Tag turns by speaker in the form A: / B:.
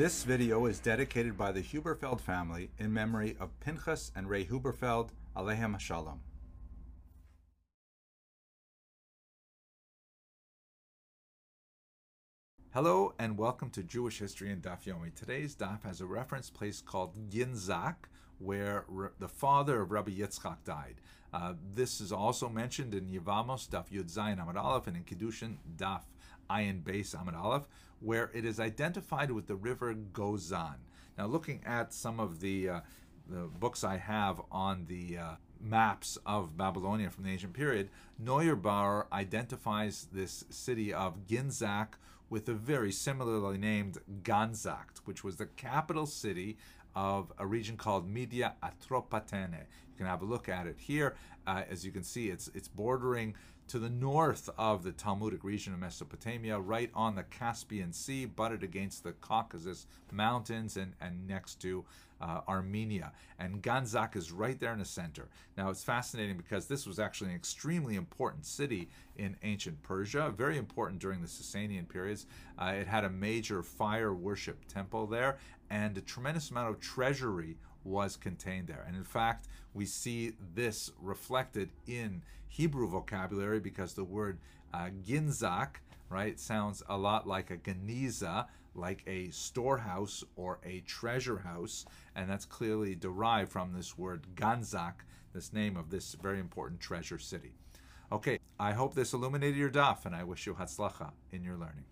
A: This video is dedicated by the Huberfeld family in memory of Pinchas and Ray Huberfeld, Alehem Shalom. Hello and welcome to Jewish History in Daf Yomi. Today's Daf has a reference place called Ginzak, where the father of Rabbi Yitzchak died. Uh, this is also mentioned in Yevamos Daf Yud Zayin Amud Aleph and in Kiddushin Daf Ayin Beis Amud Aleph, where it is identified with the river Gozan. Now, looking at some of the uh, the books I have on the uh, maps of Babylonia from the ancient period, Neubauer identifies this city of Ginzak with a very similarly named Ganzak, which was the capital city of a region called Media Atropatene. You can have a look at it here. Uh, as you can see, it's it's bordering to the north of the Talmudic region of Mesopotamia, right on the Caspian Sea, butted against the Caucasus Mountains and, and next to uh, Armenia. And Ganzak is right there in the center. Now, it's fascinating because this was actually an extremely important city in ancient Persia, very important during the Sasanian periods. Uh, it had a major fire worship temple there and a tremendous amount of treasury was contained there. And in fact, we see this reflected in Hebrew vocabulary because the word uh, ginzak, right, sounds a lot like a geniza, like a storehouse or a treasure house, and that's clearly derived from this word ganzak, this name of this very important treasure city. Okay, I hope this illuminated your daf, and I wish you hatzlacha in your learning.